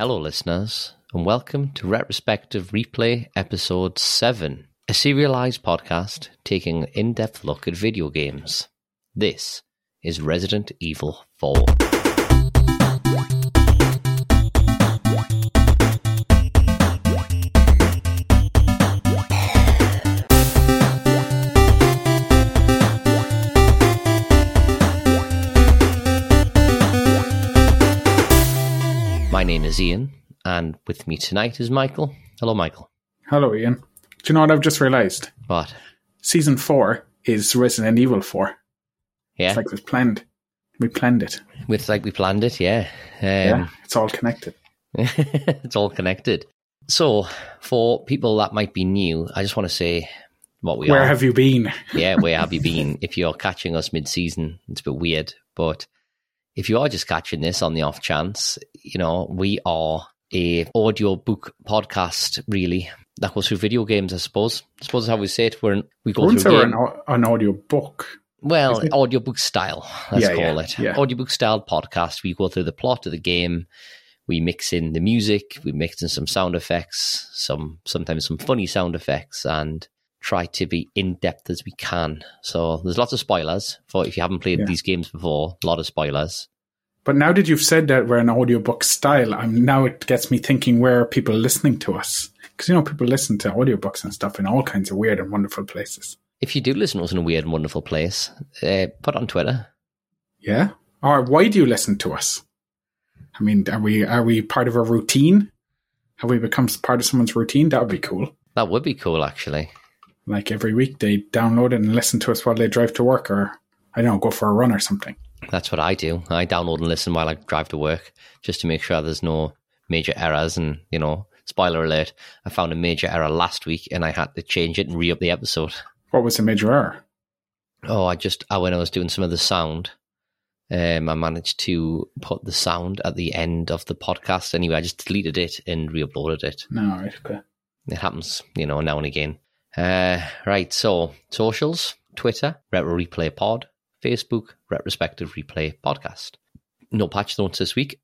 Hello, listeners, and welcome to Retrospective Replay Episode 7, a serialized podcast taking an in depth look at video games. This is Resident Evil 4. Is Ian, and with me tonight is Michael. Hello, Michael. Hello, Ian. Do you know what I've just realised? What? Season four is Resident Evil four. Yeah, It's like was planned. We planned it. with like we planned it. Yeah, um, yeah, it's all connected. it's all connected. So, for people that might be new, I just want to say what we Where are. have you been? yeah, where have you been? If you're catching us mid-season, it's a bit weird, but if you are just catching this on the off chance, you know we are a audio book podcast, really that goes through video games. I suppose. I suppose how we say it. We're we go through an, an audio book. well audiobook style. Let's Yeah, call yeah, it yeah. audiobook style podcast. We go through the plot of the game. We mix in the music. We mix in some sound effects. Some sometimes some funny sound effects and try to be in depth as we can. So there's lots of spoilers for if you haven't played Yeah. these games before. A lot of spoilers. But now that you've said that we're an audiobook style, I'm now it gets me thinking where are people listening to us? Because you know people listen to audiobooks and stuff in all kinds of weird and wonderful places. If you do listen to us in a weird and wonderful place, uh, put it on Twitter. Yeah. Or why do you listen to us? I mean, are we are we part of a routine? Have we become part of someone's routine? That would be cool. That would be cool, actually. Like every week they download it and listen to us while they drive to work or I don't know, go for a run or something. That's what I do. I download and listen while I drive to work just to make sure there's no major errors. And, you know, spoiler alert, I found a major error last week and I had to change it and re up the episode. What was the major error? Oh, I just, I, when I was doing some of the sound, um, I managed to put the sound at the end of the podcast. Anyway, I just deleted it and re uploaded it. No, right, okay. It happens, you know, now and again. Uh, right, so socials, Twitter, Retro Replay Pod, Facebook, Retrospective Replay Podcast. No patch notes this week.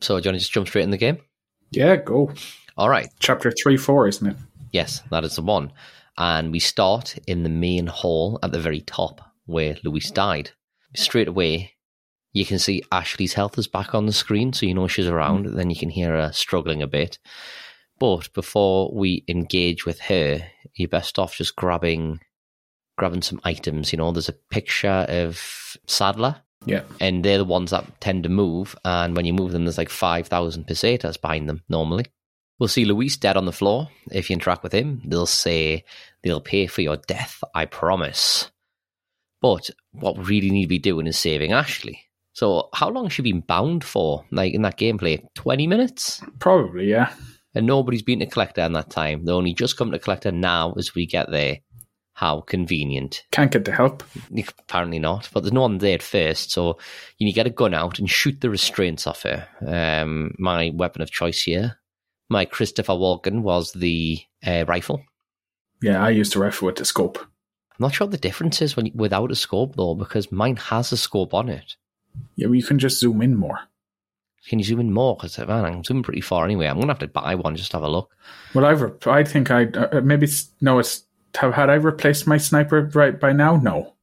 So do you want to just jump straight in the game? Yeah, go. All right. Chapter three, four, isn't it? Yes, that is the one. And we start in the main hall at the very top where Luis died. Straight away, you can see Ashley's health is back on the screen, so you know she's around. Then you can hear her struggling a bit. But before we engage with her, you're best off just grabbing grabbing some items. You know, there's a picture of Sadler, Yeah. and they're the ones that tend to move. And when you move them, there's like 5,000 pesetas behind them normally. We'll see Luis dead on the floor. If you interact with him, they'll say they'll pay for your death, I promise. But what we really need to be doing is saving Ashley. So, how long has she been bound for? Like in that gameplay, 20 minutes? Probably, yeah. And nobody's been to collect her in that time. They only just come to collect her now as we get there. How convenient. Can't get the help. Apparently not, but there's no one there at first, so you need to get a gun out and shoot the restraints off her. Um, my weapon of choice here, my Christopher Walken, was the uh, rifle. Yeah, I used to rifle with the scope. I'm not sure what the difference is when without a scope though, because mine has a scope on it. Yeah, well, you can just zoom in more. Can you zoom in more? Because man, I'm zooming pretty far anyway. I'm gonna have to buy one just to have a look. Well, I've re- I think I uh, maybe it's, no. It's have had I replaced my sniper right by now? No,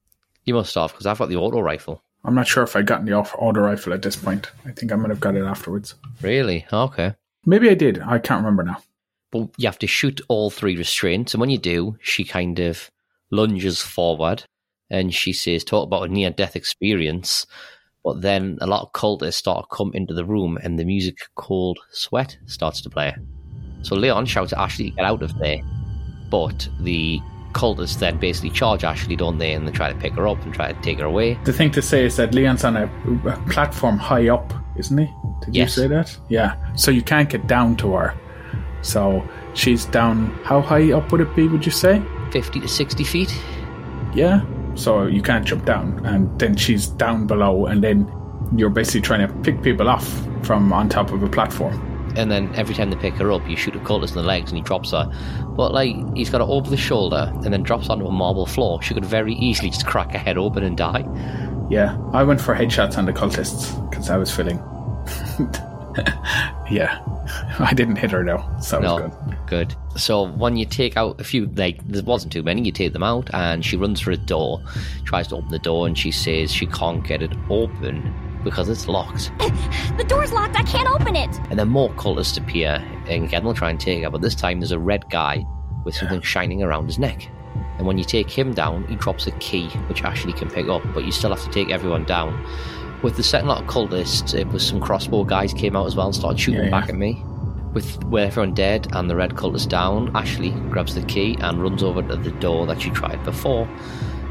You must have because I've got the auto rifle. I'm not sure if I'd gotten the off- auto rifle at this point. I think I might have got it afterwards. Really? Okay. Maybe I did. I can't remember now. But you have to shoot all three restraints, and when you do, she kind of lunges forward and she says, "Talk about a near-death experience." But then a lot of cultists start to come into the room, and the music called "Sweat" starts to play. So Leon shouts at Ashley to get out of there, but the cultists then basically charge Ashley, don't they? And they try to pick her up and try to take her away. The thing to say is that Leon's on a, a platform high up, isn't he? Did Yes. you say that? Yeah. So you can't get down to her. So she's down. How high up would it be? Would you say? Fifty to sixty feet. Yeah. So you can't jump down, and then she's down below, and then you're basically trying to pick people off from on top of a platform. and then every time they pick her up, you shoot a cultist in the legs and he drops her. But like he's got her over the shoulder and then drops onto a marble floor. She could very easily just crack her head open and die. Yeah, I went for headshots on the cultists because I was feeling. yeah, I didn't hit her though, so that was No, good. good. So when you take out a few, like there wasn't too many, you take them out, and she runs for a door, tries to open the door, and she says she can't get it open because it's locked. The door's locked. I can't open it. And then more cultists appear, and again they'll try and take her, but this time there's a red guy with something shining around his neck. And when you take him down, he drops a key, which Ashley can pick up, but you still have to take everyone down. With the second lot of cultists, it was some crossbow guys came out as well and started shooting Yeah, yeah. back at me. With everyone dead and the red cultist down, Ashley grabs the key and runs over to the door that she tried before,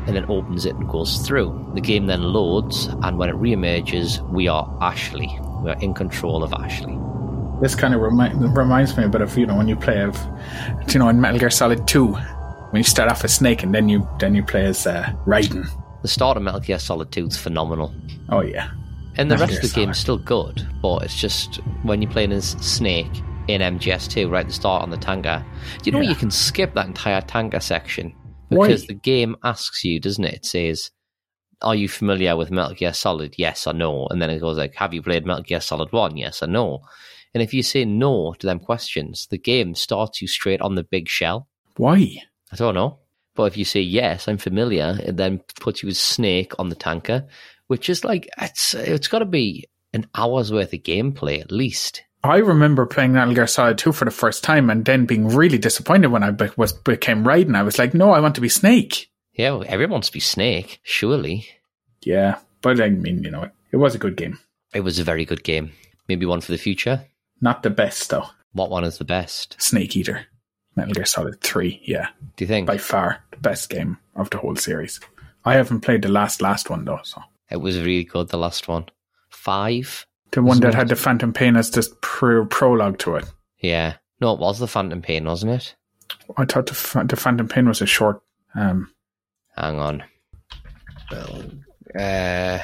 and then opens it and goes through. The game then loads, and when it re-emerges, we are Ashley. We are in control of Ashley. This kind of remi- reminds me a bit of you know when you play of, you know, in Metal Gear Solid Two, when you start off as Snake and then you then you play as uh, Raiden. The start of Metal Gear Solid 2 is phenomenal. Oh yeah, And the Metal rest of Gear the game is still good, but it's just when you're playing as Snake in MGS2, right at the start on the tanker, do you know Yeah. you can skip that entire tanker section? Why? Because the game asks you, doesn't it? It says, Are you familiar with Metal Gear Solid? Yes or no. And then it goes like, Have you played Metal Gear Solid 1? Yes or no. And if you say no to them questions, the game starts you straight on the big shell. why? I don't know. But if you say yes, I'm familiar, it then puts you as Snake on the tanker, which is like it's it's got to be an hour's worth of gameplay at least. I remember playing Metal Gear Solid 2 for the first time and then being really disappointed when I be- was became Raiden. I was like, no, I want to be Snake. Yeah, well, everyone wants to be Snake, surely. Yeah, but I mean, you know, it was a good game. It was a very good game. Maybe one for the future. Not the best though. What one is the best? Snake Eater. Metal Gear Solid 3, yeah. Do you think By far the best game of the whole series. I haven't played the last last one though, so it was really good? The last one, five. The one that had the Phantom Pain as this pro- prologue to it. Yeah, no, it was the Phantom Pain, wasn't it? I thought the, the Phantom Pain was a short. Um, Hang on. Uh,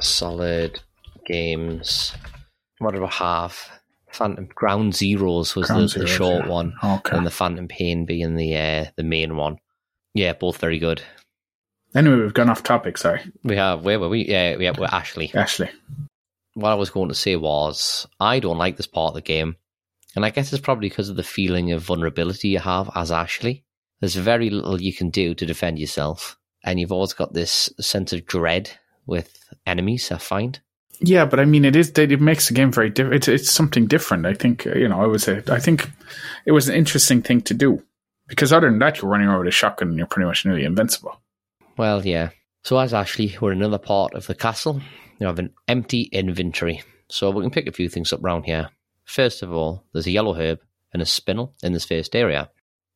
solid games. What about half? Phantom Ground Zeroes was Ground the, the short yeah. one, okay. and the Phantom Pain being the uh, the main one. Yeah, both very good. Anyway, we've gone off topic. Sorry, We have where were we? Yeah, yeah, we're Ashley. Ashley. What I was going to say was I don't like this part of the game, and I guess it's probably because of the feeling of vulnerability you have as Ashley. There's very little you can do to defend yourself, and you've always got this sense of dread with enemies. I find. Yeah, but I mean, it is. It makes the game very different. It's, it's something different. I think you know. I was. I think it was an interesting thing to do because other than that, you're running around with a shotgun and you're pretty much nearly invincible. Well, yeah. So as Ashley, we're in another part of the castle. You have an empty inventory, so we can pick a few things up round here. First of all, there's a yellow herb and a spinel in this first area.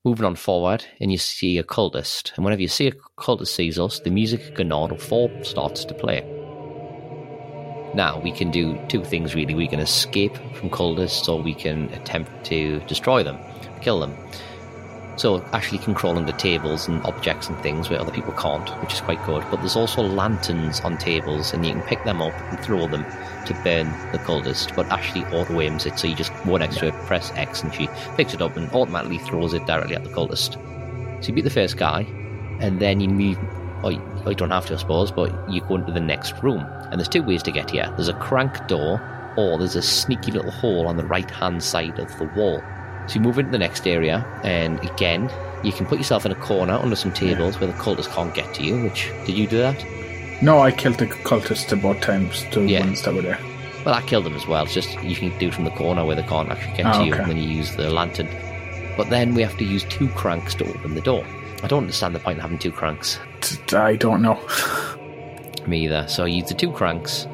Moving on forward, and you see a cultist. And whenever you see a cultist sees us, the music of Gennard 4 starts to play. Now, we can do two things really. We can escape from cultists, or we can attempt to destroy them, kill them. So Ashley can crawl under tables and objects and things where other people can't, which is quite good. But there's also lanterns on tables, and you can pick them up and throw them to burn the cultist. But Ashley auto aims it, so you just go next to press X, and she picks it up and automatically throws it directly at the cultist. So you beat the first guy, and then you move. Or you, or you don't have to, I suppose, but you go into the next room. And there's two ways to get here. There's a crank door, or there's a sneaky little hole on the right-hand side of the wall. So you move into the next area, and again, you can put yourself in a corner under some tables where the cultists can't get to you. Which did you do that? No, I killed the cultists both times. The Yeah. ones that were there. Well, I killed them as well. It's just you can do it from the corner where they can't actually get Oh, to you okay. when you use the lantern. But then we have to use two cranks to open the door. I don't understand the point of having two cranks. I don't know. Me either. So you use the two cranks.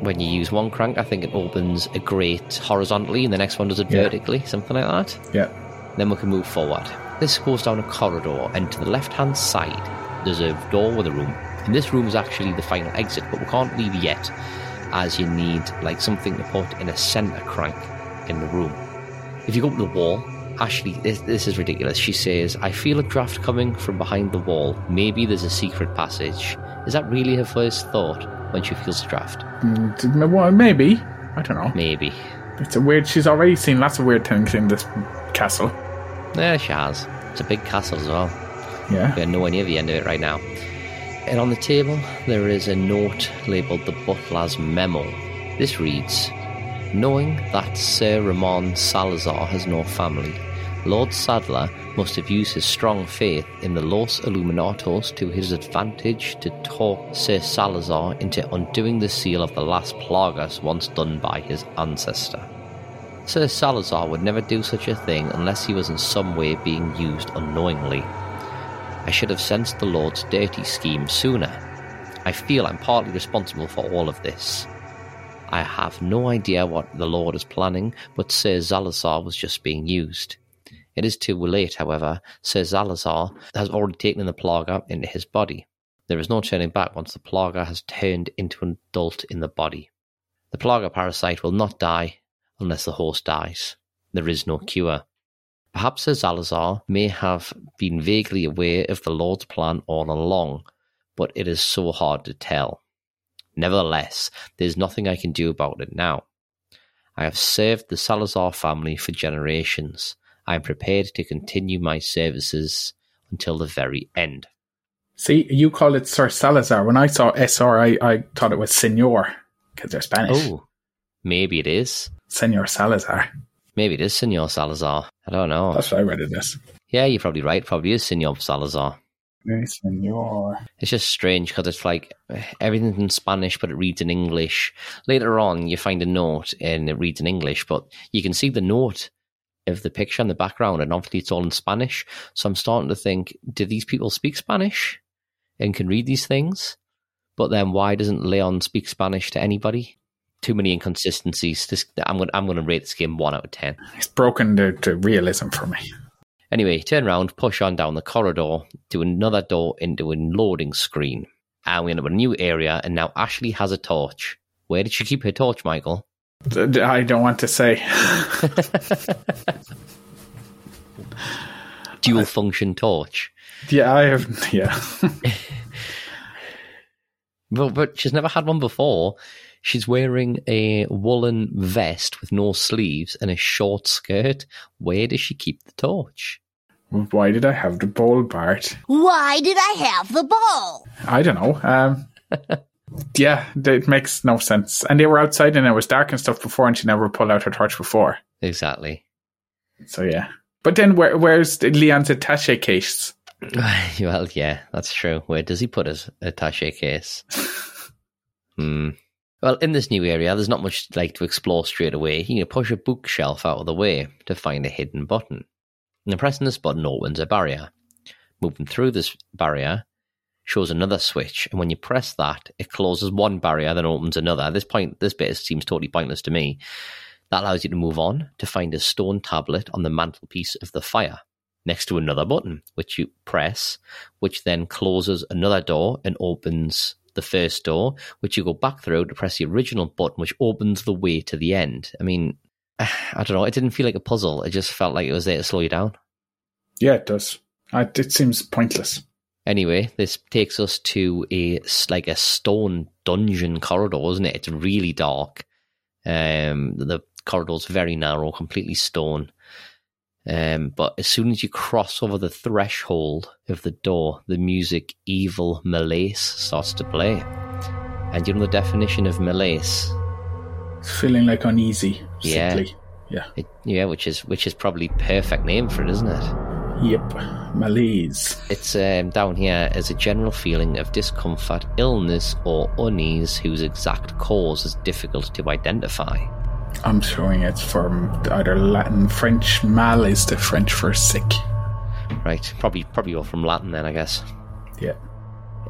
When you use one crank, I think it opens a grate horizontally, and the next one does it Yeah. vertically, something like that. yeah. Then we can move forward. This goes down a corridor, and to the left hand side, there's a door with a room. And this room is actually the final exit, but we can't leave yet, as you need like something to put in a center crank in the room. If you go up the wall, Ashley, this, this is ridiculous. She says, I feel a draft coming from behind the wall. Maybe there's a secret passage. Is that really her first thought when she feels a draft? Mm, Well, maybe. I don't know. Maybe. It's a weird. She's already seen lots of weird things in this castle. Yeah, she has. It's a big castle as well. Yeah. We're nowhere near the end of it right now. And on the table, there is a note labelled the Butler's Memo. This reads Knowing that Sir Ramon Salazar has no family, Lord Sadler must have used his strong faith in the Los Illuminados to his advantage to talk Sir Salazar into undoing the seal of the last Plagas once done by his ancestor. Sir Salazar would never do such a thing unless he was in some way being used unknowingly. I should have sensed the Lord's dirty scheme sooner. I feel I'm partly responsible for all of this. I have no idea what the Lord is planning, but Sir Salazar was just being used. It is too late, however. Sir Salazar has already taken the Plaga into his body. There is no turning back once the Plaga has turned into an adult in the body. The Plaga parasite will not die unless the horse dies. There is no cure. Perhaps Sir Salazar may have been vaguely aware of the Lord's plan all along, but it is so hard to tell. Nevertheless, there is nothing I can do about it now. I have served the Salazar family for generations. I am prepared to continue my services until the very end. See, you call it Sir Salazar. When I saw SR, I, I thought it was Senor because they're Spanish. Oh, maybe it is. Senor Salazar. Maybe it is Senor Salazar. I don't know. That's what I read it as. Yeah, you're probably right. Probably is Senor Salazar. Senor. It's just strange because it's like everything's in Spanish, but it reads in English. Later on, you find a note and it reads in English, but you can see the note of the picture in the background, and obviously it's all in Spanish. So I'm starting to think, do these people speak Spanish and can read these things? But then why doesn't Leon speak Spanish to anybody? Too many inconsistencies. This, I'm going. I'm going to rate this game one out of ten. It's broken the, the realism for me. Anyway, turn around, push on down the corridor to another door into a loading screen. And we end up in a new area, and now Ashley has a torch. Where did she keep her torch, Michael? I don't want to say. Dual function torch. Yeah, I have. Yeah. but, but she's never had one before. She's wearing a woolen vest with no sleeves and a short skirt. Where does she keep the torch? Why did I have the ball, Bart? Why did I have the ball? I don't know. Um, yeah, it makes no sense. And they were outside and it was dark and stuff before, and she never pulled out her torch before. Exactly. So yeah. But then where, where's Leon's attache case? well, yeah, that's true. Where does he put his attache case? hmm. Well, in this new area, there's not much like to explore straight away. You can push a bookshelf out of the way to find a hidden button. And pressing this button opens a barrier. Moving through this barrier shows another switch, and when you press that, it closes one barrier, then opens another. At this point, this bit seems totally pointless to me. That allows you to move on to find a stone tablet on the mantelpiece of the fire, next to another button, which you press, which then closes another door and opens the first door, which you go back through to press the original button, which opens the way to the end. I mean, I don't know. It didn't feel like a puzzle. It just felt like it was there to slow you down. Yeah, it does. it seems pointless. Anyway, this takes us to a like a stone dungeon corridor, isn't it? It's really dark. Um, the corridor's very narrow, completely stone. Um, but as soon as you cross over the threshold of the door, the music Evil Malaise starts to play. And you know the definition of malaise? Feeling like uneasy, yeah. sickly. Yeah. It, yeah, which is which is probably perfect name for it, isn't it? Yep, malaise. It's um, down here as a general feeling of discomfort, illness, or unease whose exact cause is difficult to identify. I'm showing it's from either Latin, French. Mal is the French for sick. Right, probably probably all from Latin then, I guess. Yeah.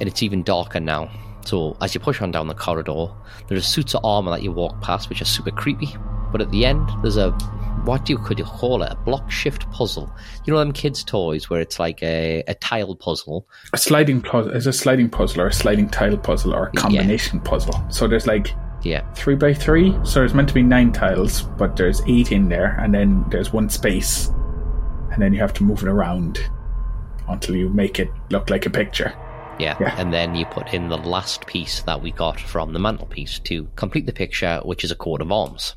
And it's even darker now. So as you push on down the corridor, there's suits of armor that you walk past, which are super creepy. But at the end, there's a what do you could you call it? A block shift puzzle. You know them kids' toys where it's like a, a tile puzzle. A sliding puzzle is a sliding puzzle or a sliding tile puzzle or a combination yeah. puzzle. So there's like yeah. Three by three. So there's meant to be nine tiles, but there's eight in there, and then there's one space. And then you have to move it around until you make it look like a picture. Yeah. yeah. And then you put in the last piece that we got from the mantelpiece to complete the picture, which is a coat of arms.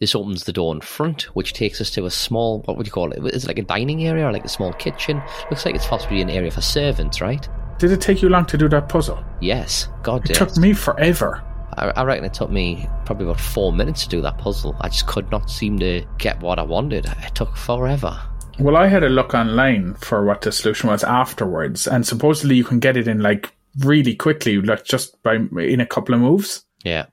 This opens the door in front, which takes us to a small, what would you call it? Is it like a dining area or like a small kitchen? Looks like it's possibly an area for servants, right? Did it take you long to do that puzzle? Yes. God It did. took me forever. I, I reckon it took me probably about four minutes to do that puzzle. I just could not seem to get what I wanted. It took forever. Well, I had a look online for what the solution was afterwards, and supposedly you can get it in like really quickly, like just by in a couple of moves. Yeah.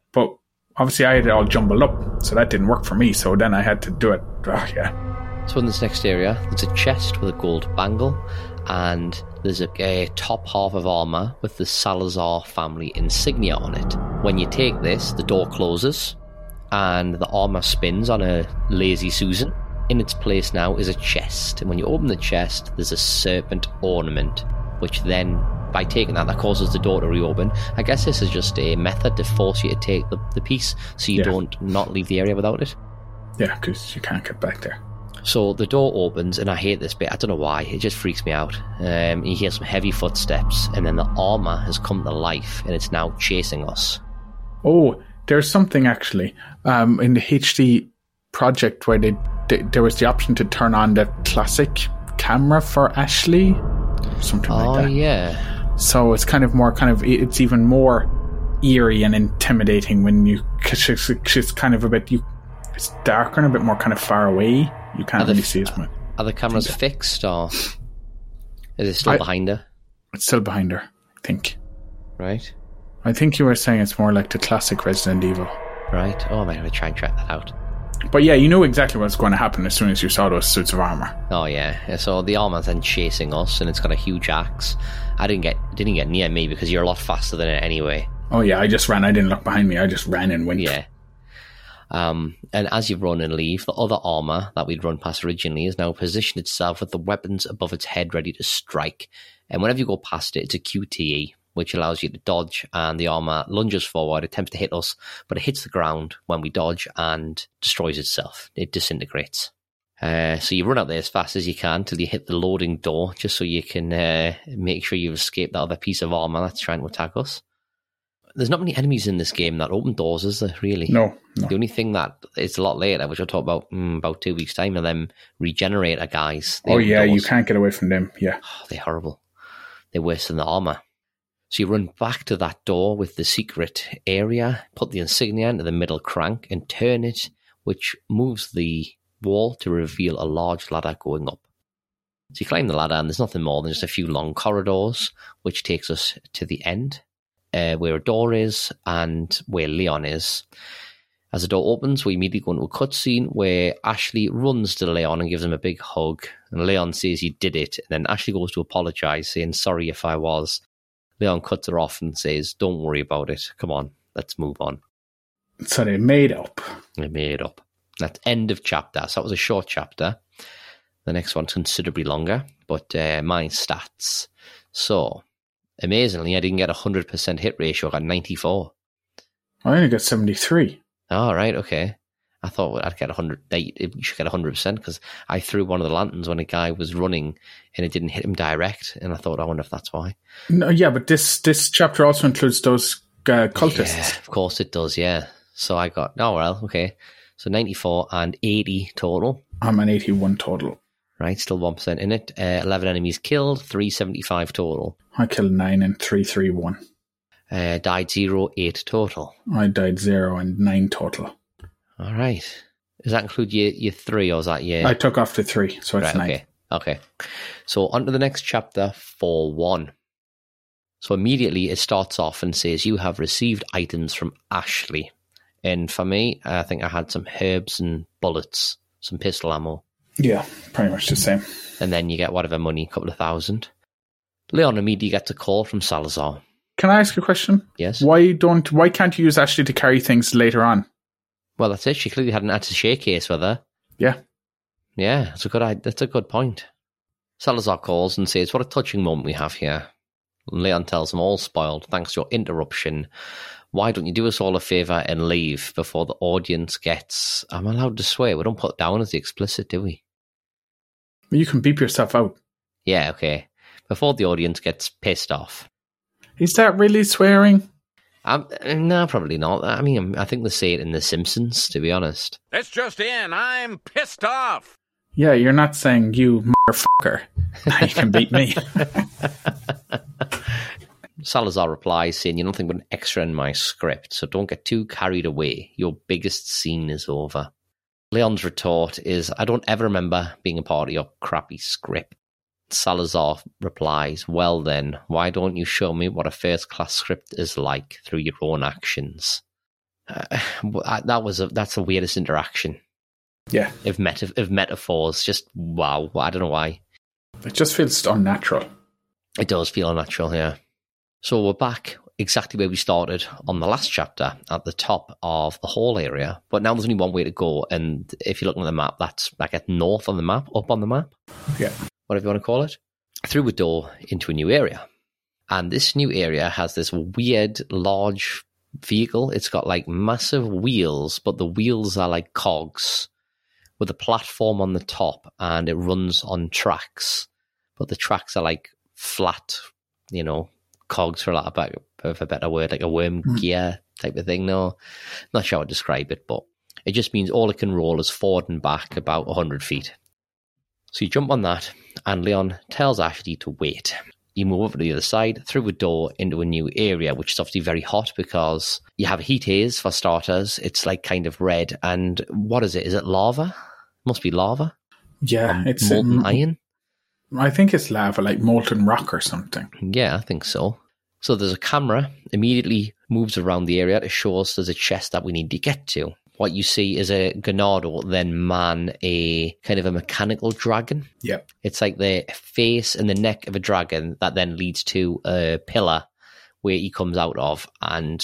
Obviously, I had it all jumbled up, so that didn't work for me. So then I had to do it. Oh, yeah. So in this next area, there's a chest with a gold bangle, and there's a, a top half of armor with the Salazar family insignia on it. When you take this, the door closes, and the armor spins on a lazy Susan. In its place now is a chest, and when you open the chest, there's a serpent ornament, which then, by taking that, that causes the door to reopen. I guess this is just a method to force you to take the, the piece so you Yeah. don't not leave the area without it. Yeah, because you can't get back there. So the door opens, and I hate this bit. I don't know why. It just freaks me out. Um, you hear some heavy footsteps, and then the armor has come to life, and it's now chasing us. Oh, there's something actually um, in the HD project where they, they there was the option to turn on the classic camera for Ashley, something Oh like that. Oh yeah, So it's kind of more kind of it's even more eerie and intimidating when you cause it's, it's kind of a bit you it's darker and a bit more kind of far away. You can't the really see as much. are the cameras fixed or is it still I- behind her? It's still behind her, I think. Right, I think you were saying it's more like the classic Resident Evil. right. Oh, I'm gonna try and track that out. But yeah, you knew exactly what's going to happen as soon as you saw those suits of armor. Oh yeah. Yeah, So the armor's then chasing us, and it's got a huge axe. I didn't get didn't get near me because you're a lot faster than it anyway. Oh yeah, I just ran. I didn't look behind me. I just ran and went. Yeah. Um, and as you run and leave, the other armor that we'd run past originally has now positioned itself with the weapons above its head ready to strike. And whenever you go past it, it's a QTE, which allows you to dodge, and the armor lunges forward, attempts to hit us, but it hits the ground when we dodge and destroys itself. It disintegrates. Uh, so you run out there as fast as you can till you hit the loading door, just so you can uh, make sure you've escaped that other piece of armor that's trying to attack us. There's not many enemies in this game that open doors, is there? Really? No, no. The only thing that it's a lot later, which I'll talk about mm, about two weeks' time, are them regenerator guys. They Oh yeah, you can't get away from them. Yeah. Oh, they're horrible. They're worse than the armor. So you run back to that door with the secret area, put the insignia into the middle crank, and turn it, which moves the wall to reveal a large ladder going up. So you climb the ladder, and there's nothing more than just a few long corridors, which takes us to the end, uh, where a door is and where Leon is. As the door opens, we immediately go into a cutscene where Ashley runs to Leon and gives him a big hug. And Leon says he did it. And then Ashley goes to apologize, saying, Sorry if I was. Leon cuts her off and says, Don't worry about it. Come on, let's move on. So they made up. They made up. That's end of chapter. So that was a short chapter. The next one's considerably longer, but uh, my stats. So, amazingly, I didn't get a 100% hit ratio. I got 94. I only got seventy three. Oh, right, okay. I thought I'd get 100. You should get 100% because I threw one of the lanterns when a guy was running and it didn't hit him direct. And I thought, I wonder if that's why. No, yeah, but this this chapter also includes those uh, cultists. Yeah, of course it does, yeah. So I got, oh, well, okay. So 94 and 80 total. I'm an eighty one total. Right, still 1% in it. Uh, 11 enemies killed, 375 total. I killed nine and three three one. Uh, died 0, 8 total. I died zero and nine total. All right. Does that include your, your three or is that your. I took off the three, so it's Right, nine. okay. Okay. So on to the next chapter, 4 1. So immediately it starts off and says, You have received items from Ashley. And for me, I think I had some herbs and bullets, some pistol ammo. Yeah, pretty much the same. And then you get whatever money, a couple of thousand. Leon immediately gets a call from Salazar. Can I ask a question? Yes. Why don't why can't you use Ashley to carry things later on? Well, that's it. She clearly had an attaché case with her. Yeah. Yeah, that's a good. That's a good point. Salazar calls and says, "What a touching moment we have here." Leon tells him, "All spoiled, thanks to your interruption. Why don't you do us all a favor and leave before the audience gets?" I'm allowed to swear. We don't put down as the explicit, do we? You can beep yourself out. Yeah, okay. Before the audience gets pissed off. Is that really swearing? Um, no, probably not. I mean, I think they say it in The Simpsons, to be honest. That's just in. I'm pissed off. Yeah, you're not saying you motherfucker. Now you can beat me. Salazar replies saying, You're nothing but an extra in my script, so don't get too carried away. Your biggest scene is over. Leon's retort is, I don't ever remember being a part of your crappy script. Salazar replies, Well then, why don't you show me what a first class script is like through your own actions? Uh, that was a, that's the weirdest interaction Yeah, of, meta, of metaphors. Just wow. I don't know why. it just feels unnatural. It does feel unnatural, yeah. So we're back exactly where we started on the last chapter at the top of the hall area. But now there's only one way to go. And if you're looking at the map, that's like at north on the map, up on the map, Yeah, whatever you want to call it, through a door into a new area. And this new area has this weird, large vehicle. It's got like massive wheels, but the wheels are like cogs with a platform on the top and it runs on tracks. But the tracks are like flat, you know, cogs for lack of a better word, like a worm gear type of thing. No, not sure how to describe it, but it just means all it can roll is forward and back about 100 feet. So you jump on that, and Leon tells Ashley to wait. You move over to the other side, through a door into a new area, which is obviously very hot because you have heat haze for starters. It's like kind of red. And what is it? Is it lava? Must be lava. yeah. It's Molten um, iron? I think it's lava, like molten rock or something. Yeah, I think so. So there's a camera immediately moves around the area to show us there's a chest that we need to get to. What you see is a Ganado then man a kind of a mechanical dragon. Yeah, It's like the face and the neck of a dragon that then leads to a pillar where he comes out of. And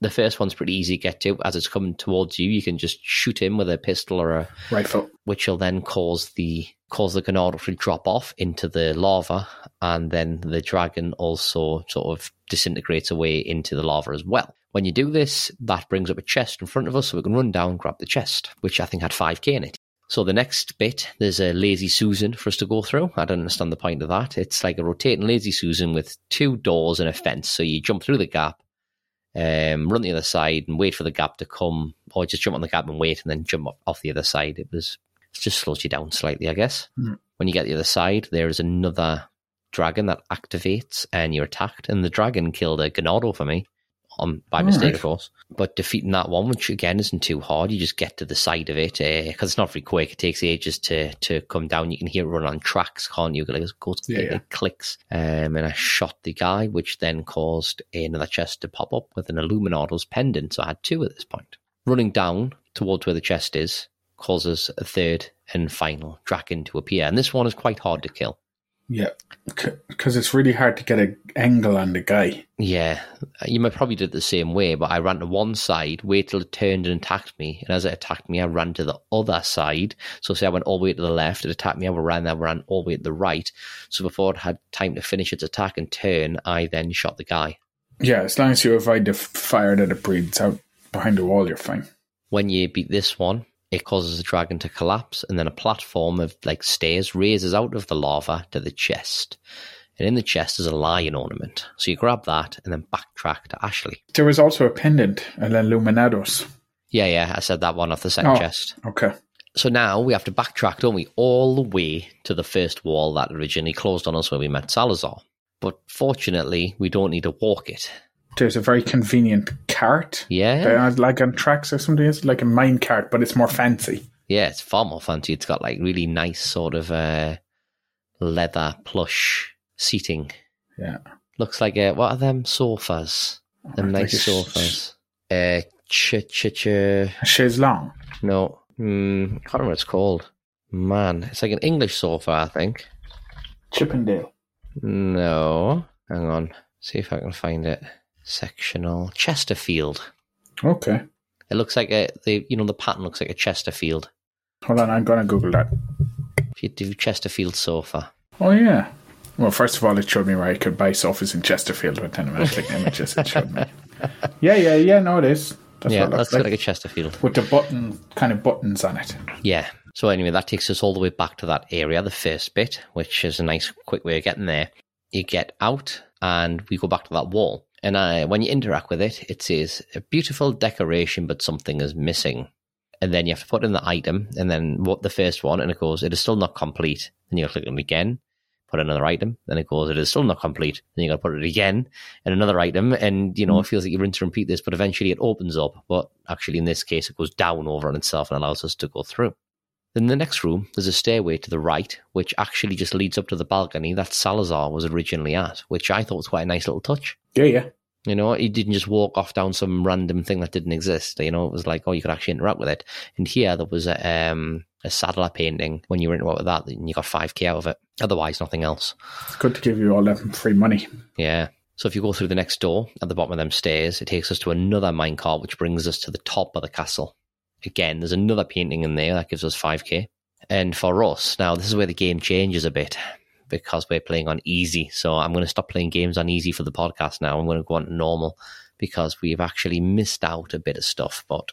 the first one's pretty easy to get to. As it's coming towards you, you can just shoot him with a pistol or a rifle. which will then cause the cause the Ganado to drop off into the lava, and then the dragon also sort of disintegrates away into the lava as well. When you do this, that brings up a chest in front of us, so we can run down, grab the chest, which I think had 5k in it. So the next bit, there's a lazy Susan for us to go through. I don't understand the point of that. It's like a rotating lazy Susan with two doors and a fence. So you jump through the gap, um, run the other side, and wait for the gap to come, or just jump on the gap and wait, and then jump off the other side. It was it just slows you down slightly, I guess. Mm. When you get the other side, there is another dragon that activates, and you're attacked. And the dragon killed a Ganado for me, um, by All mistake, right. of course. But defeating that one, which again isn't too hard, you just get to the side of it because it's not very quick. It takes ages to to come down. You can hear it run on tracks, can't you? Like it goes, Yeah, it, yeah. it clicks. Um, and I shot the guy, which then caused another chest to pop up with an Illuminado's pendant. So I had two at this point. Running down towards where the chest is causes a third and final dragon to appear, and this one is quite hard to kill. Yeah, because it's really hard to get an angle on the guy. Yeah, uh, you might probably did it the same way, but I ran to one side, wait till it turned and attacked me, and as it attacked me, I ran to the other side. So, say I went all the way to the left, it attacked me, I ran there, ran all the way to the right. So, before it had time to finish its attack and turn, I then shot the guy. Yeah, as long as you avoid the fire that it breathes out behind the wall, you're fine. When you beat this one, it causes the dragon to collapse, and then a platform of like stairs raises out of the lava to the chest. And in the chest is a lion ornament. So you grab that and then backtrack to Ashley. There was also a pendant and then Luminados. Yeah, yeah, I said that one off the second Oh. chest. Okay. So now we have to backtrack, don't we, all the way to the first wall that originally closed on us when we met Salazar. But fortunately, we don't need to walk it. There's a very convenient cart. Yeah, Uh, like on tracks or something. It's like a mine cart, but it's more fancy. yeah, it's far more fancy. It's got like really nice sort of uh, leather plush seating. Yeah. Looks like a, what are them sofas? Them Like nice sh- sofas. Uh, ch ch ch. A chaise longue. No, hmm, I can't remember what it's called. Man, it's like an English sofa, I think. Chippendale. No. Hang on. See if I can find it. Sectional. Chesterfield. Okay. It looks like a the you know the pattern looks like a Chesterfield. Hold on, I'm going to Google that. If you do Chesterfield sofa. Oh, yeah. Well, first of all, it showed me where I could buy sofas in Chesterfield, but then when I clicked images, it showed me. Yeah, yeah, yeah, no, it is. That's yeah, what it that's looks like. like a Chesterfield. With the button, kind of buttons on it. Yeah. So anyway, that takes us all the way back to that area, the first bit, which is a nice quick way of getting there. You get out and we go back to that wall. And uh, when you interact with it, it says a beautiful decoration, but something is missing. And then you have to put in the item, and then what the first one, and it goes, it is still not complete. And you click on it again, put another item, then it goes, it is still not complete. Then you got to put it again and another item, and you know Mm. it feels like you rinse to repeat this, but eventually it opens up. But actually, in this case, it goes down over on itself and allows us to go through. Then in the next room, there's a stairway to the right, which actually just leads up to the balcony that Salazar was originally at, which I thought was quite a nice little touch. Yeah, yeah. You know, he didn't just walk off down some random thing that didn't exist. You know, it was like, oh, you could actually interact with it. And here there was a, um, a Sadler painting. When you were with that, and you got 5k out of it. Otherwise, nothing else. It's good to give you all that free money. Yeah. So if you go through the next door at the bottom of them stairs, it takes us to another minecart, which brings us to the top of the castle. Again, there's another painting in there that gives us 5k. And for us, now this is where the game changes a bit because we're playing on easy. So I'm going to stop playing games on easy for the podcast now. I'm going to go on to normal because we've actually missed out a bit of stuff. But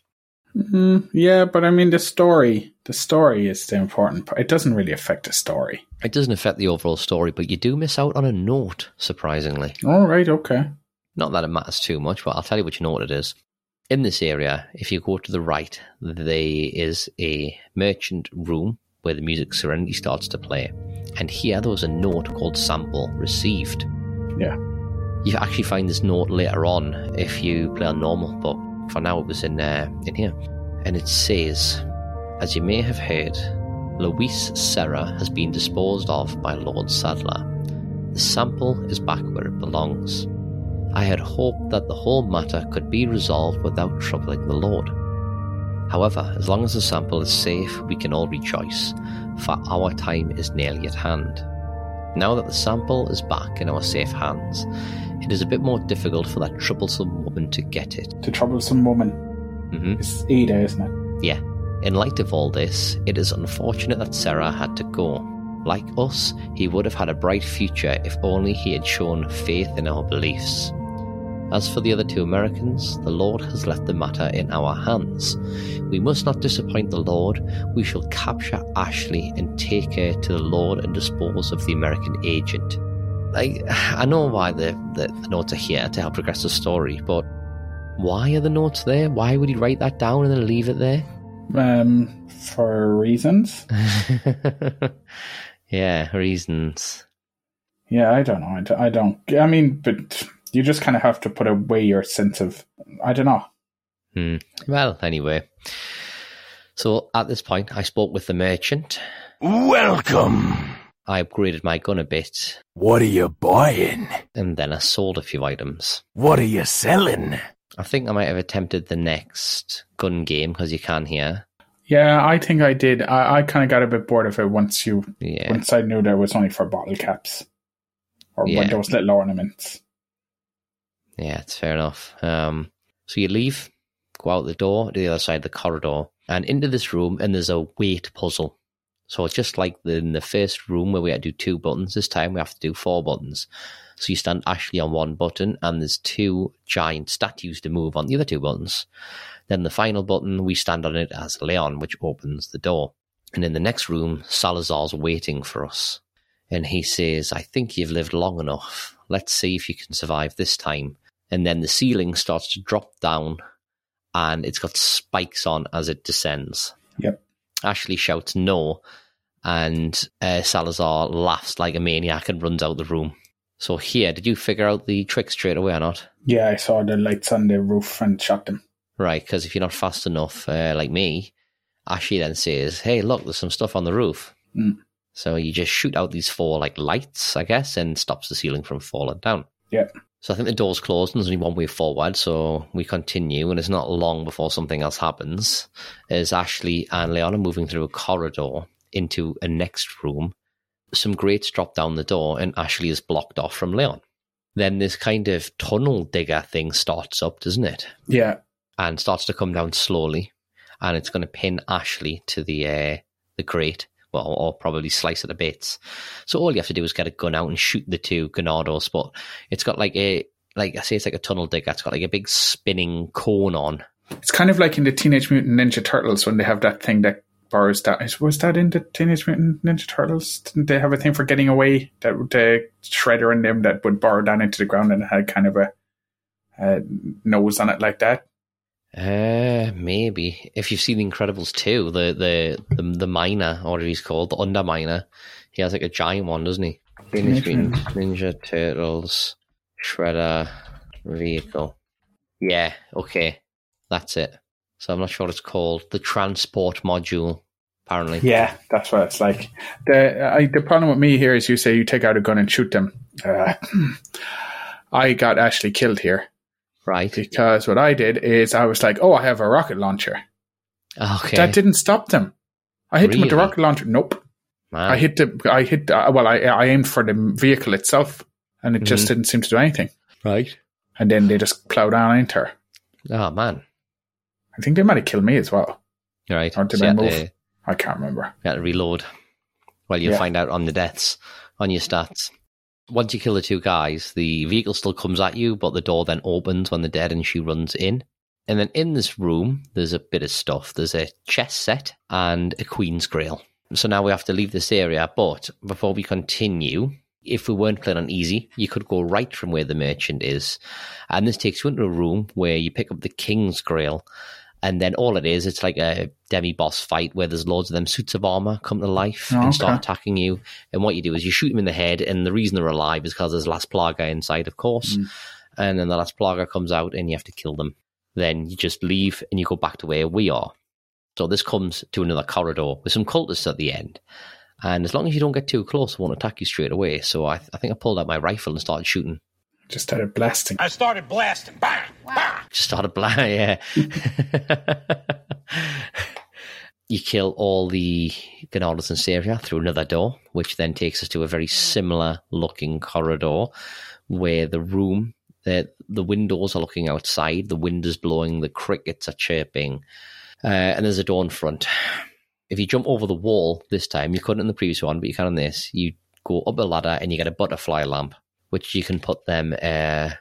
Mm, yeah, but I mean, the story, the story is the important part. It doesn't really affect the story. it doesn't affect the overall story, but you do miss out on a note, surprisingly. All right, okay. Not that it matters too much, but I'll tell you which note it is. In this area, if you go to the right, there is a merchant room where the music Serenity starts to play. And here there was a note called sample received. Yeah. You actually find this note later on if you play on normal, but for now it was in uh, in here. And it says, As you may have heard, Luis Sera has been disposed of by Lord Sadler. The sample is back where it belongs. I had hoped that the whole matter could be resolved without troubling the Lord. However, as long as the sample is safe, we can all rejoice, for our time is nearly at hand. Now that the sample is back in our safe hands, it is a bit more difficult for that troublesome woman to get it. The troublesome woman hmm is Ada, isn't it? Yeah. In light of all this, it is unfortunate that Sera had to go. Like us, he would have had a bright future if only he had shown faith in our beliefs. As for the other two Americans, the Lord has left the matter in our hands. We must not disappoint the Lord. We shall capture Ashley and take her to the Lord and dispose of the American agent. Like, I know why the, the, the notes are here to help progress the story, but why are the notes there? Why would he write that down and then leave it there? Um, for reasons. yeah, reasons. Yeah, I don't know. I. I, don't, I mean, but you just kind of have to put away your sense of. I don't know. Hmm. Well, anyway. So at this point, I spoke with the merchant. Welcome. I upgraded my gun a bit, What are you buying? and then I sold a few items. What are you selling? I think I might have attempted the next gun game because you can hear. Yeah, I think I did. I, I kind of got a bit bored of it once you Yeah. once I knew there was only for bottle caps or Yeah. when those little ornaments. Yeah, it's fair enough. Um, so you leave, go out the door to the other side of the corridor, and into this room, and there's a weight puzzle. So it's just like the, in the first room where we had to do two buttons. This time we have to do four buttons. So you stand Ashley on one button, and there's two giant statues to move on the other two buttons. Then the final button, we stand on it as Leon, which opens the door. And in the next room, Salazar's waiting for us. And he says, I think you've lived long enough. Let's see if you can survive this time and then the ceiling starts to drop down and it's got spikes on as it descends. Yep. Ashley shouts no, and uh, Salazar laughs like a maniac and runs out the room. So here, did you figure out the trick straight away or not? Yeah, I saw the lights on the roof and shot them. Right, because if you're not fast enough, uh, like me, Ashley then says, "Hey, look, there's some stuff on the roof." Mm. So you just shoot out these four like lights, I guess, and stops the ceiling from falling down. Yep. So I think the door's closed and there's only one way forward, so we continue, and it's not long before something else happens. As Ashley and Leon are moving through a corridor into a next room, some grates drop down the door, and Ashley is blocked off from Leon. Then this kind of tunnel digger thing starts up, doesn't it? Yeah, And starts to come down slowly, and it's going to pin Ashley to the uh, the grate, well, or probably slice it to bits. So all you have to do is get a gun out and shoot the two Ganados, but it's got like a like I say, it's like a tunnel digger. It's got like a big spinning cone on. it's kind of like in the Teenage Mutant Ninja Turtles when they have that thing that borrows that. Was that in the Teenage Mutant Ninja Turtles? Didn't they have a thing for getting away? That the shredder in them that would burrow down into the ground and had kind of a, a nose on it like that. Uh, maybe if you've seen The Incredibles 2, the the the, the miner, or what he's called, the underminer, he has like a giant one, doesn't he? Teenage Teenage Mutant Ninja Turtles Shredder vehicle. Yeah, okay. That's it. So I'm not sure what it's called. The transport module, apparently. Yeah, that's what it's like. The I, the problem with me here is you say you take out a gun and shoot them. Uh, I got actually killed here Right. because what I did is I was like, oh, I have a rocket launcher. Okay. That didn't stop them. I hit them with the rocket launcher. Nope. Man. I hit the. I hit. Uh, well, I I aimed for the vehicle itself, and it just Mhm. didn't seem to do anything. Right. And then they just plowed on into her. Oh, man. I think they might have killed me as well. Right. Or did So I move? to- I can't remember. You had to reload. Well, you'll Yeah. find out on the deaths, on your stats. Once you kill the two guys, the vehicle still comes at you, but the door then opens when they're dead and she runs in. And then in this room, there's a bit of stuff. There's a chess set and a Queen's Grail. So now we have to leave this area. But before we continue, if we weren't playing on easy, you could go right from where the merchant is. And this takes you into a room where you pick up the King's Grail. And then all it is, it's like a demi boss fight where there's loads of them suits of armor come to life Oh, and start attacking you. And what you do is you shoot them in the head. And the reason they're alive is because there's Las Plagas inside, of course. Mm. And then the Las Plagas comes out and you have to kill them. Then you just leave and you go back to where we are. So this comes to another corridor with some cultists at the end. And as long as you don't get too close, they won't attack you straight away. So I, I think I pulled out my rifle and started shooting. Just started blasting. I started blasting. Bang! Bang! Just started blind, yeah. you kill all the Ganados and Saria through another door, which then takes us to a very similar looking corridor where the room, the, the windows are looking outside, the wind is blowing, the crickets are chirping, uh, and there's a door in front. If you jump over the wall this time, you couldn't in the previous one, but you can on this, you go up a ladder and you get a butterfly lamp, which you can put them uh,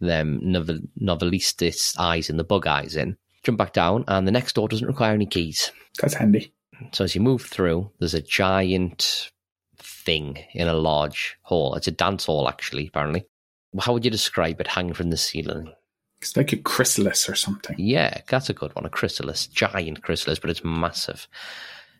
them novel, novelistis eyes in the bug eyes in. Jump back down, and the next door doesn't require any keys. That's handy. So as you move through, there's a giant thing in a large hall. It's a dance hall, actually, apparently. How would you describe it hanging from the ceiling? It's like a chrysalis or something. Yeah, that's a good one. A chrysalis, giant chrysalis, but it's massive.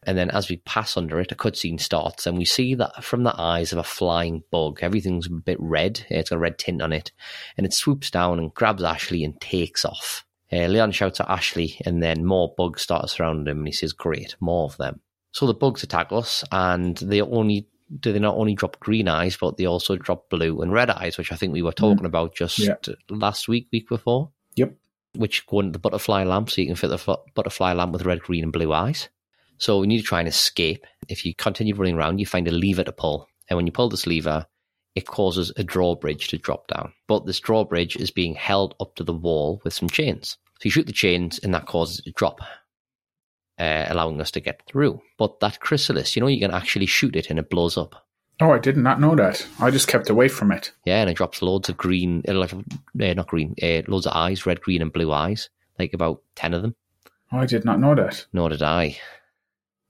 And then as we pass under it, a cutscene starts, and we see that from the eyes of a flying bug, everything's a bit red. It's got a red tint on it. And it swoops down and grabs Ashley and takes off. Uh, Leon shouts at Ashley, and then more bugs start surrounding him, and he says, Great, more of them. So the bugs attack us, and they only do they not only drop green eyes, but they also drop blue and red eyes, which I think we were talking about just Yeah. last week, week before Yep. which go into the butterfly lamp so you can fit the butterfly lamp with red, green, and blue eyes. So we need to try and escape. If you continue running around, you find a lever to pull. And when you pull this lever, it causes a drawbridge to drop down. But this drawbridge is being held up to the wall with some chains. So you shoot the chains, and that causes it to drop, uh, allowing us to get through. But that chrysalis, you know, you can actually shoot it and it blows up. Oh, I did not know that. I just kept away from it. Yeah, and it drops loads of green, uh, uh, not green, uh, loads of eyes, red, green, and blue eyes, like about 10 of them. Oh, I did not know that. Nor did I.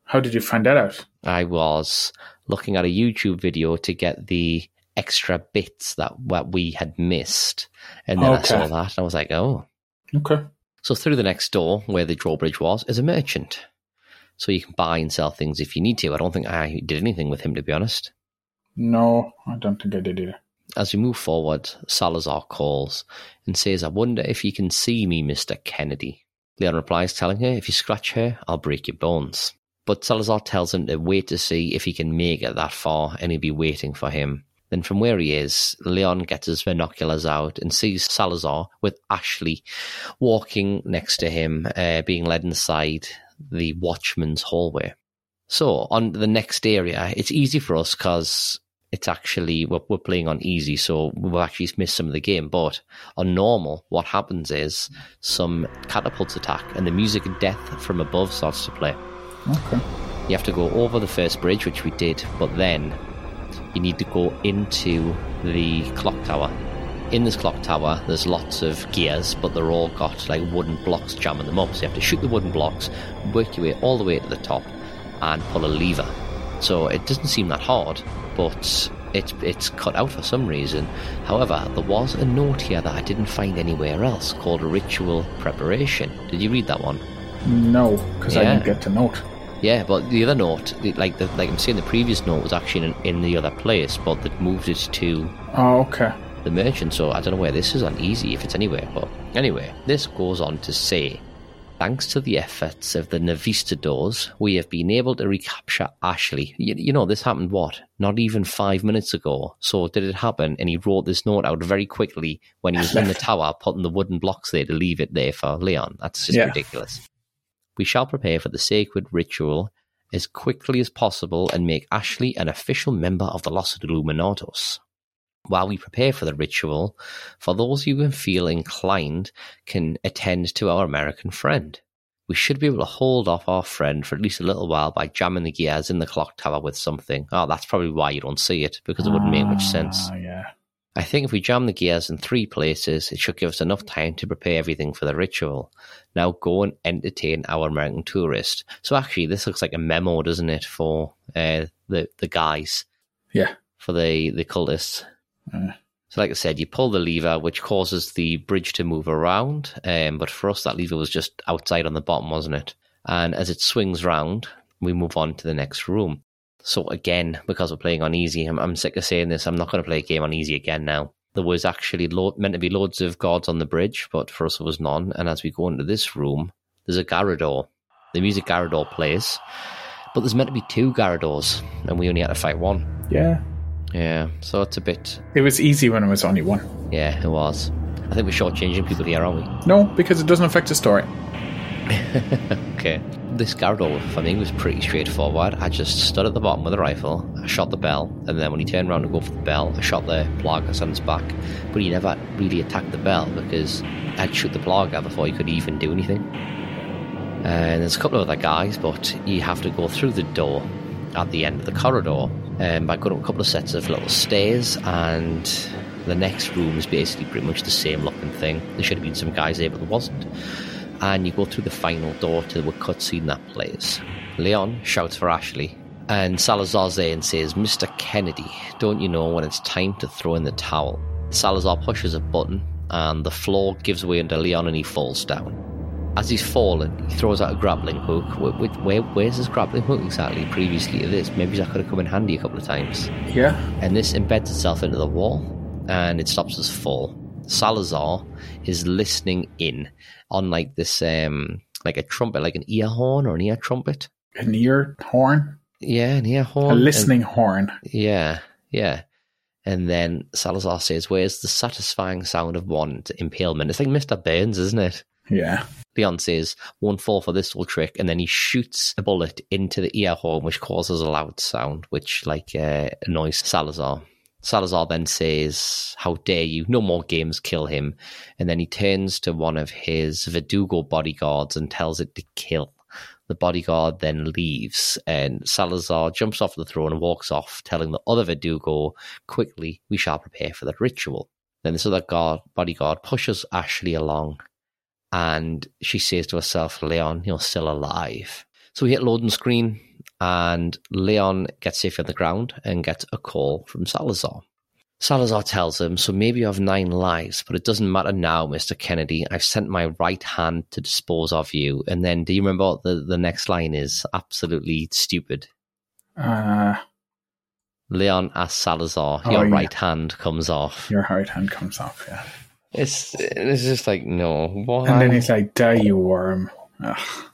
How did you find that out? I was looking at a YouTube video to get the extra bits that what we had missed, and then I saw that and I was like, "Oh!" Okay. So through the next door, where the drawbridge was, is a merchant. So you can buy and sell things if you need to. I don't think I did anything with him, to be honest. No, I don't think I did either. As we move forward, Salazar calls and says, I wonder if you can see me, Mr. Kennedy. Leon replies, telling her, If you scratch her, I'll break your bones. But Salazar tells him to wait to see if he can make it that far, and he'll be waiting for him. Then, from where he is, Leon gets his binoculars out and sees Salazar with Ashley walking next to him, uh, being led inside the watchman's hallway. So, on the next area, it's easy for us because it's actually we're, we're playing on easy, so we've actually missed some of the game. But on normal, what happens is some catapults attack, and the music of death from above starts to play. Okay. You have to go over the first bridge, which we did, but then you need to go into the clock tower. In this clock tower, there's lots of gears, but they're all got like wooden blocks jamming them up. So you have to shoot the wooden blocks, work your way all the way to the top, and pull a lever. So it doesn't seem that hard, but it's it's cut out for some reason. However, there was a note here that I didn't find anywhere else called ritual preparation. Did you read that one? No, because I didn't get the note. Yeah, but the other note, like the like I'm saying, the previous note was actually in, in the other place, but they moved it to Oh, okay. the merchant. So I don't know where this is on easy if it's anywhere. But anyway, this goes on to say, thanks to the efforts of the Novistadors, we have been able to recapture Ashley. You, you know, this happened what? Not even five minutes ago. So did it happen? And he wrote this note out very quickly when he was in the tower, putting the wooden blocks there to leave it there for Leon. That's just Yeah. ridiculous. We shall prepare for the sacred ritual as quickly as possible and make Ashley an official member of the Los Illuminados. While we prepare for the ritual, for those who feel inclined can attend to our American friend. We should be able to hold off our friend for at least a little while by jamming the gears in the clock tower with something. Oh, that's probably why you don't see it, because it wouldn't make much sense. Ah, yeah. I think if we jam the gears in three places, it should give us enough time to prepare everything for the ritual. Now go and entertain our American tourist. So actually, this looks like a memo, doesn't it, for uh, the the guys, Yeah. for the the cultists. So, like I said, you pull the lever, which causes the bridge to move around. Um, but for us, that lever was just outside on the bottom, wasn't it? And as it swings round, we move on to the next room. So again, because we're playing on easy, I'm, I'm sick of saying this. I'm not going to play a game on easy again now. There was actually lo- meant to be loads of guards on the bridge, but for us, there was none. And as we go into this room, there's a Garrador. The music Garrador plays, but there's meant to be two Garradors, and we only had to fight one. Yeah. Yeah, so it's a bit. It was easy when it was only one. Yeah, it was. I think we're shortchanging people here, aren't we? No, because it doesn't affect the story. Okay. This Garrador for me was pretty straightforward. I just stood at the bottom with a rifle, I shot the bell, and then when he turned around to go for the bell, I shot the Plagas on his back. But he never really attacked the bell because I'd shoot the Plaga before he could even do anything. And there's a couple of other guys, but you have to go through the door at the end of the corridor um, by going up a couple of sets of little stairs and the next room is basically pretty much the same looking thing. There should have been some guys there, but there wasn't and you go through the final door to the cutscene that plays. Leon shouts for Ashley, and Salazar's there and says, Mr. Kennedy, don't you know when it's time to throw in the towel? Salazar pushes a button, and the floor gives way under Leon and he falls down. As he's fallen, he throws out a grappling hook. Where, where, where's his grappling hook exactly previously to this? Maybe that could have come in handy a couple of times Yeah. and this embeds itself into the wall and it stops us fall. Salazar is listening in on like this um like a trumpet, like an ear horn or an ear trumpet. An ear horn? Yeah, an ear horn. A And- listening horn. yeah, yeah. And then Salazar says, Where's the satisfying sound of one impalement? It's like Mr. Burns, isn't it? Yeah. Leon says, Won't fall for this little trick. And then he shoots a bullet into the ear horn, which causes a loud sound, which like uh, annoys Salazar. Salazar then says, How dare you? No more games, kill him. And then he turns to one of his Verdugo bodyguards and tells it to kill. The bodyguard then leaves, and Salazar jumps off the throne and walks off, telling the other Verdugo, Quickly, we shall prepare for the ritual. Then this other guard, bodyguard pushes Ashley along, and she says to herself, Leon, you're still alive. So we hit loading screen, and Leon gets safe on the ground and gets a call from Salazar. Salazar tells him, So maybe you have nine lives, but it doesn't matter now, Mr. Kennedy. I've sent my right hand to dispose of you. And then, do you remember what the, the next line is? Absolutely stupid. Uh, Leon asks Salazar, Oh, Your yeah. right hand comes off. your right hand comes off, yeah. It's, it's just like, no. Why? And then he's like, die, you worm. Ugh.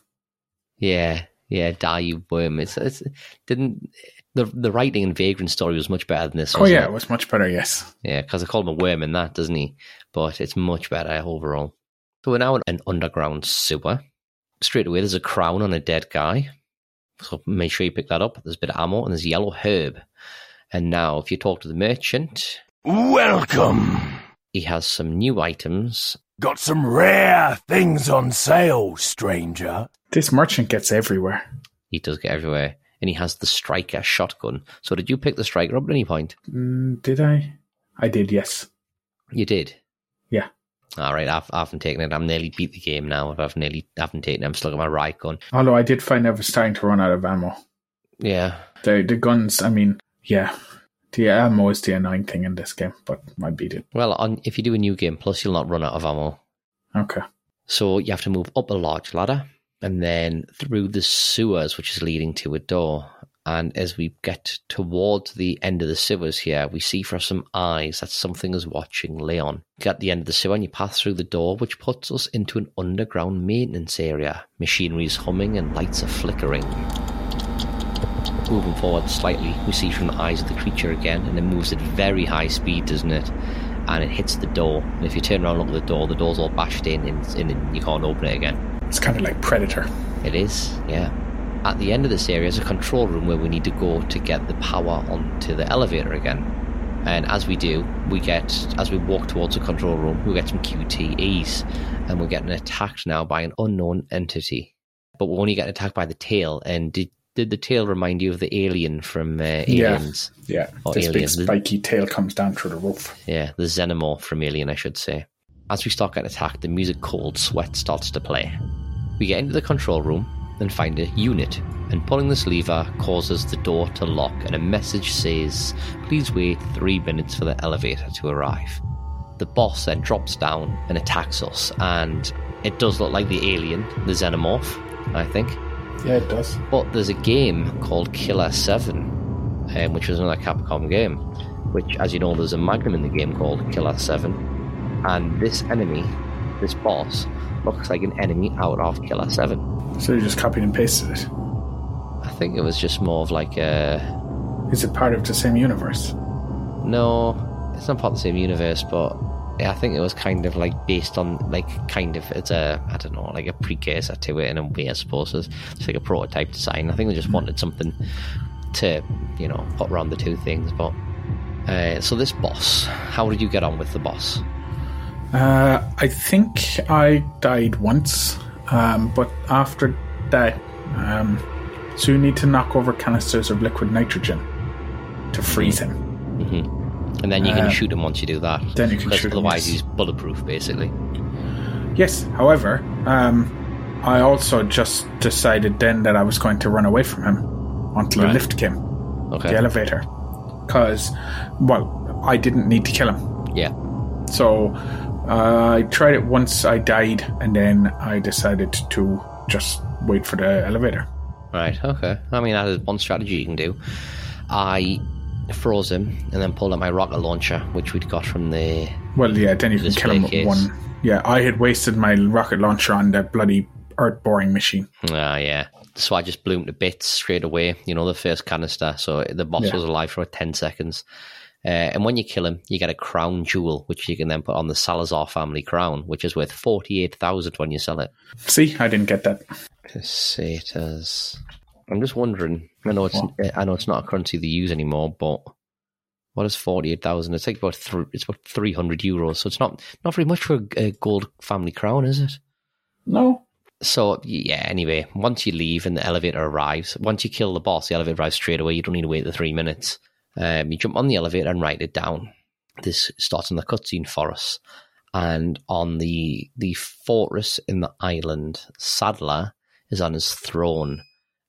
Yeah, yeah, die you worm. It's, it's didn't the the writing in Vagrant story was much better than this. Oh, yeah, it? it was much better, yes. yeah, because I called him a worm in that, doesn't he? But it's much better overall. So we're now in an underground sewer. Straight away, there's a crown on a dead guy. So make sure you pick that up. There's a bit of ammo and there's yellow herb. And now, if you talk to the merchant, Welcome. he has some new items. Got some rare things on sale, stranger. This merchant gets everywhere. He does get everywhere. And he has the striker shotgun. So did you pick the striker up at any point? Mm, did I? I did, yes. You did. Yeah. All right, I've, I haven't taken it. I'm nearly beat the game now. I've nearly haven't taken it. I'm still got my riot gun. Although I did find I was starting to run out of ammo. Yeah, The the guns, I mean, yeah. The ammo is the annoying thing in this game, but I beat it. Well, on, if you do a new game plus, you'll not run out of ammo. Okay. So you have to move up a large ladder. and then through the sewers, which is leading to a door. And as we get towards the end of the sewers here, we see from some eyes that something is watching Leon. At the end of the sewer, and you pass through the door, which puts us into an underground maintenance area. Machinery is humming and lights are flickering. Moving forward slightly, we see from the eyes of the creature again, and it moves at very high speed, doesn't it? And it hits the door. And if you turn around and look at the door, the door's all bashed in, and, and you can't open it again. It's kind of like Predator. It is, yeah. At the end of this area is a control room where we need to go to get the power onto the elevator again. And as we do, we get, as we walk towards the control room, we get some QTEs. And we're getting attacked now by an unknown entity. But we're only getting attacked by the tail. And did, did the tail remind you of the alien from uh, Aliens? Yeah. Or this big spiky tail comes down through the roof. Yeah, the xenomorph from Alien, I should say. As we start getting attacked, the music Cold Sweat starts to play. We get into the control room and find a unit, and pulling this lever causes the door to lock, and a message says, Please wait three minutes for the elevator to arrive. The boss then drops down and attacks us, and it does look like the alien, the xenomorph, I think. Yeah, it does. But there's a game called Killer 7, um, which was another Capcom game, which, as you know, there's a Magnum in the game called Killer 7. And this enemy, this boss, looks like an enemy out of Killer 7. So you just copied and pasted it. I think it was just more of like a. Is it part of the same universe? No, it's not part of the same universe, but yeah, I think it was kind of like based on, like, kind of, it's a, I don't know, like a precursor to it in a way, I suppose. It's it's like a prototype design. I think they just wanted something to, you know, put around the two things. But uh, so this boss, how did you get on with the boss? Uh, I think I died once, um, but after that, um, so you need to knock over canisters of liquid nitrogen to freeze him. And then you can Uh, shoot him once you do that. then you can shoot him, Otherwise, yes. he's bulletproof, basically. Yes, however, um, I also just decided then that I was going to run away from him until Right. the lift came, Okay. the elevator, because, well, I didn't need to kill him. Yeah. So uh, I tried it once, I died, and then I decided to just wait for the elevator. Right. Okay. I mean, that is one strategy you can do. I froze him and then pulled out my rocket launcher, which we'd got from the. Well, yeah, then you can kill him with one. Yeah, I had wasted my rocket launcher on that bloody earth boring machine. Ah, yeah. So I just blew him to bits straight away. You know, the first canister. So the boss Yeah. was alive for ten seconds. Uh, and when you kill him, you get a crown jewel, which you can then put on the Salazar family crown, which is worth forty-eight thousand when you sell it. See, I didn't get that. Pesetas. I'm just wondering. I know it's I know it's not a currency they use anymore, but what is forty-eight thousand? It's like about th- it's about three hundred euros. So it's not not very much for a, a gold family crown, is it? No. So yeah. Anyway, once you leave and the elevator arrives, once you kill the boss, the elevator arrives straight away. You don't need to wait the three minutes. Um, you jump on the elevator and write it down. This starts in the cutscene for us, and on the the fortress in the island, Sadler is on his throne,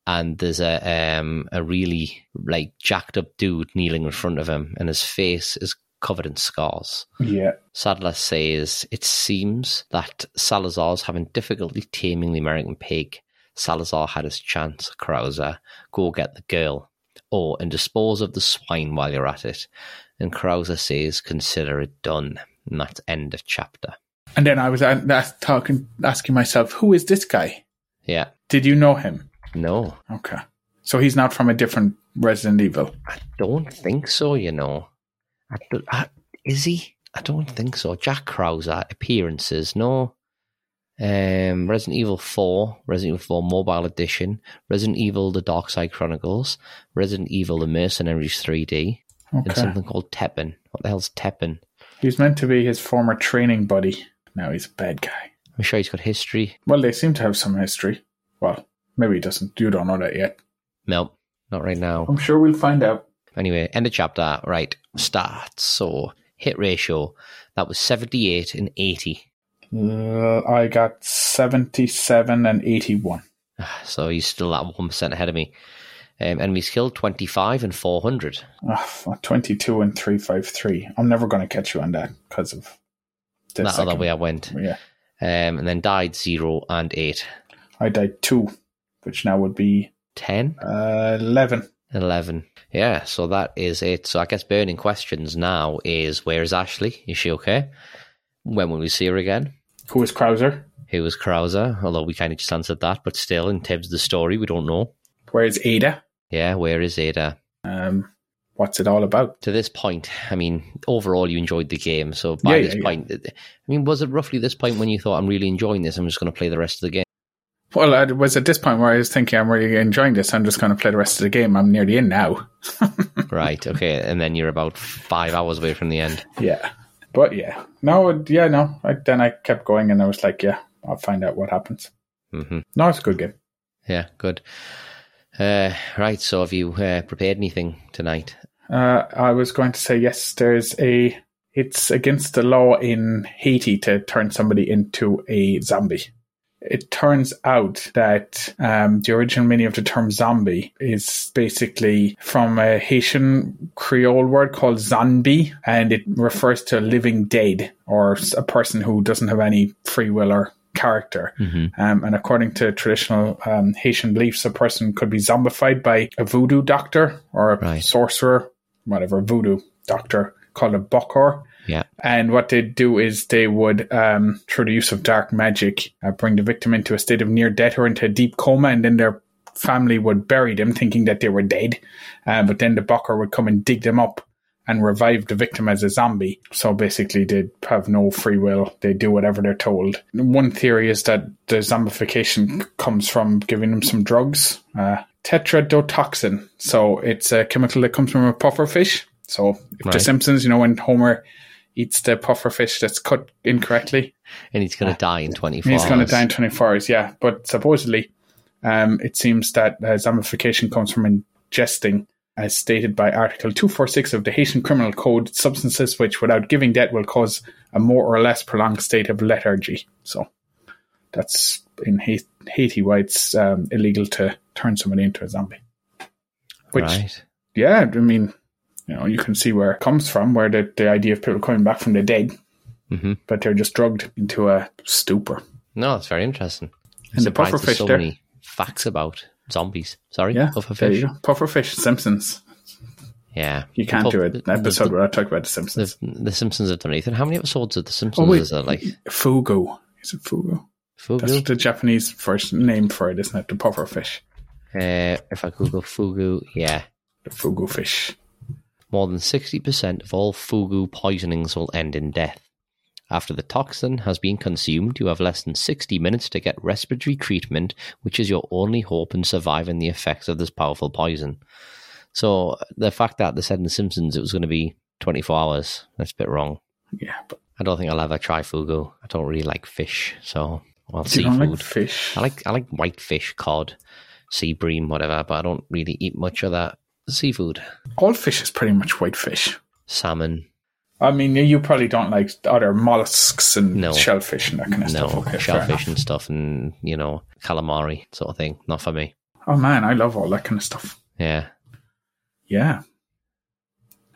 and there's a um a really like jacked up dude kneeling in front of him, and his face is covered in scars. Yeah. Sadler says it seems that Salazar's having difficulty taming the American pig. Salazar had his chance, Krauser. Go get the girl. Or and dispose of the swine while you're at it. And Krauser says, consider it done. And that's end of chapter. And then I was talking, asking myself, who is this guy? Yeah. Did you know him? No, Okay. So he's not from a different Resident Evil. I don't think so, you know. I don't- I- is he? I don't think so. Jack Krauser, appearances, no. Um, Resident Evil 4, Resident Evil 4 Mobile Edition, Resident Evil The Dark Side Chronicles, Resident Evil The Mercenaries 3D, and something called Teppen. What the hell's Teppen? He was meant to be his former training buddy. Now he's a bad guy. I'm sure he's got history. Well, they seem to have some history. Well, maybe he doesn't. You don't know that yet. No, not right now. I'm sure we'll find out. Anyway, end of chapter. Right, stats. So, hit ratio. That was 78 and 80. Uh, I got 77 and 81. So he's still at 1% ahead of me. Um, enemies killed 25 and 400. Ah, 22 and 353. I'm never going to catch you on that because of that other way I went. Yeah. Um, and then died 0 and 8. I died two, which now would be 10? uh, 11. 11. Yeah, so that is it. So I guess burning questions now is where is Ashley? Is she okay? When will we see her again? Who is Krauser? Who is Krauser? Although we kind of just answered that, but still, in terms of the story, we don't know. Where is Ada? Yeah, where is Ada? Um, what's it all about? To this point, I mean, overall, you enjoyed the game. So by Yeah, this yeah, yeah. point, I mean, was it roughly this point when you thought, I'm really enjoying this, I'm just going to play the rest of the game? Well, it was at this point where I was thinking, I'm really enjoying this. I'm just going to play the rest of the game. I'm nearly in now. right, okay. And then you're about five hours away from the end. Yeah. But yeah. No, yeah, no. I, then I kept going and I was like, yeah, I'll find out what happens. Mm-hmm. No, it's a good game. Yeah, good. Uh, right, so have you uh, prepared anything tonight? Uh, I was going to say, yes, there's a. It's against the law in Haiti to turn somebody into a zombie. It turns out that um, the original meaning of the term zombie is basically from a Haitian Creole word called zombie, and it refers to a living dead or a person who doesn't have any free will or character. Um, and according to traditional um, Haitian beliefs, a person could be zombified by a voodoo doctor or a Right. sorcerer, whatever, voodoo doctor called a bokor. Yeah. And what they'd do is they would, um, through the use of dark magic, uh, bring the victim into a state of near death or into a deep coma, and then their family would bury them thinking that they were dead. Uh, but then the bokor would come and dig them up and revive the victim as a zombie. So basically, they'd have no free will. They do whatever they're told. One theory is that the zombification comes from giving them some drugs, uh, tetrodotoxin. So it's a chemical that comes from a puffer fish. So if The Simpsons, you know, when Homer eats the puffer fish that's cut incorrectly, And he's going to die in 24 He's going to die in 24 hours, yeah. But supposedly, um, it seems that uh, zombification comes from ingesting, as stated by Article 246 of the Haitian Criminal Code, substances which, without giving death, will cause a more or less prolonged state of lethargy. So that's in Ha- Haiti why it's um, illegal to turn somebody into a zombie. Which, right. yeah, I mean, you know, you can see where it comes from, where the, the idea of people coming back from the dead, Mhm. but they're just drugged into a stupor. No, it's very interesting. I'm And the surprised puffer there's fish so there. many facts about zombies. Sorry, Yeah, puffer fish. Pufferfish, Simpsons. Yeah, You can't Puff- do an the- episode the- without talking about the Simpsons. The, the Simpsons have done anything. How many episodes of The Simpsons oh wait, is there? Like fugu. Is it fugu? Fugu. That's the Japanese first name for it, isn't it? The pufferfish, Uh, if I Google Fugu, yeah. the fugu fish. More than 60% of all Fugu poisonings will end in death. After the toxin has been consumed, you have less than 60 minutes to get respiratory treatment, which is your only hope in surviving the effects of this powerful poison. So, the fact that they said in The Simpsons it was going to be 24 hours, that's a bit wrong. Yeah, but I don't think I'll ever try Fugu. I don't really like fish, so, well, seafood. like fish. I like I like white fish, cod, sea bream, whatever, but I don't really eat much of that seafood. All fish is pretty much white fish. Salmon, I mean, you probably don't like other mollusks and No. shellfish and that kind of no stuff. Okay, shellfish and stuff, and you know calamari sort of thing. Not for me. Oh man, I love all that kind of stuff. Yeah. Yeah.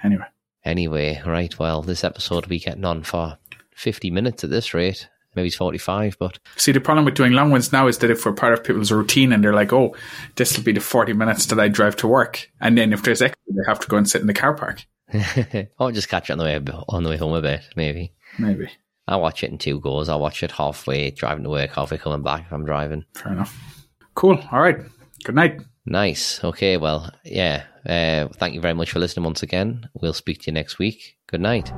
Anyway, Anyway, right. Well, this episode will be getting on for fifty minutes at this rate. Maybe it's forty-five, but see, the problem with doing long ones now is that if we're part of people's routine and they're like, "Oh, this will be the forty minutes that I drive to work," and then if there's extra, they have to go and sit in the car park. I'll just catch it on the way on the way home a bit. Maybe Maybe. I'll watch it in two goes. I'll watch it halfway driving to work, halfway coming back if I'm driving. Fair enough. Cool. All right. Good night. Nice. Okay. Well, yeah. Uh, thank you very much for listening once again. We'll speak to you next week. Good night.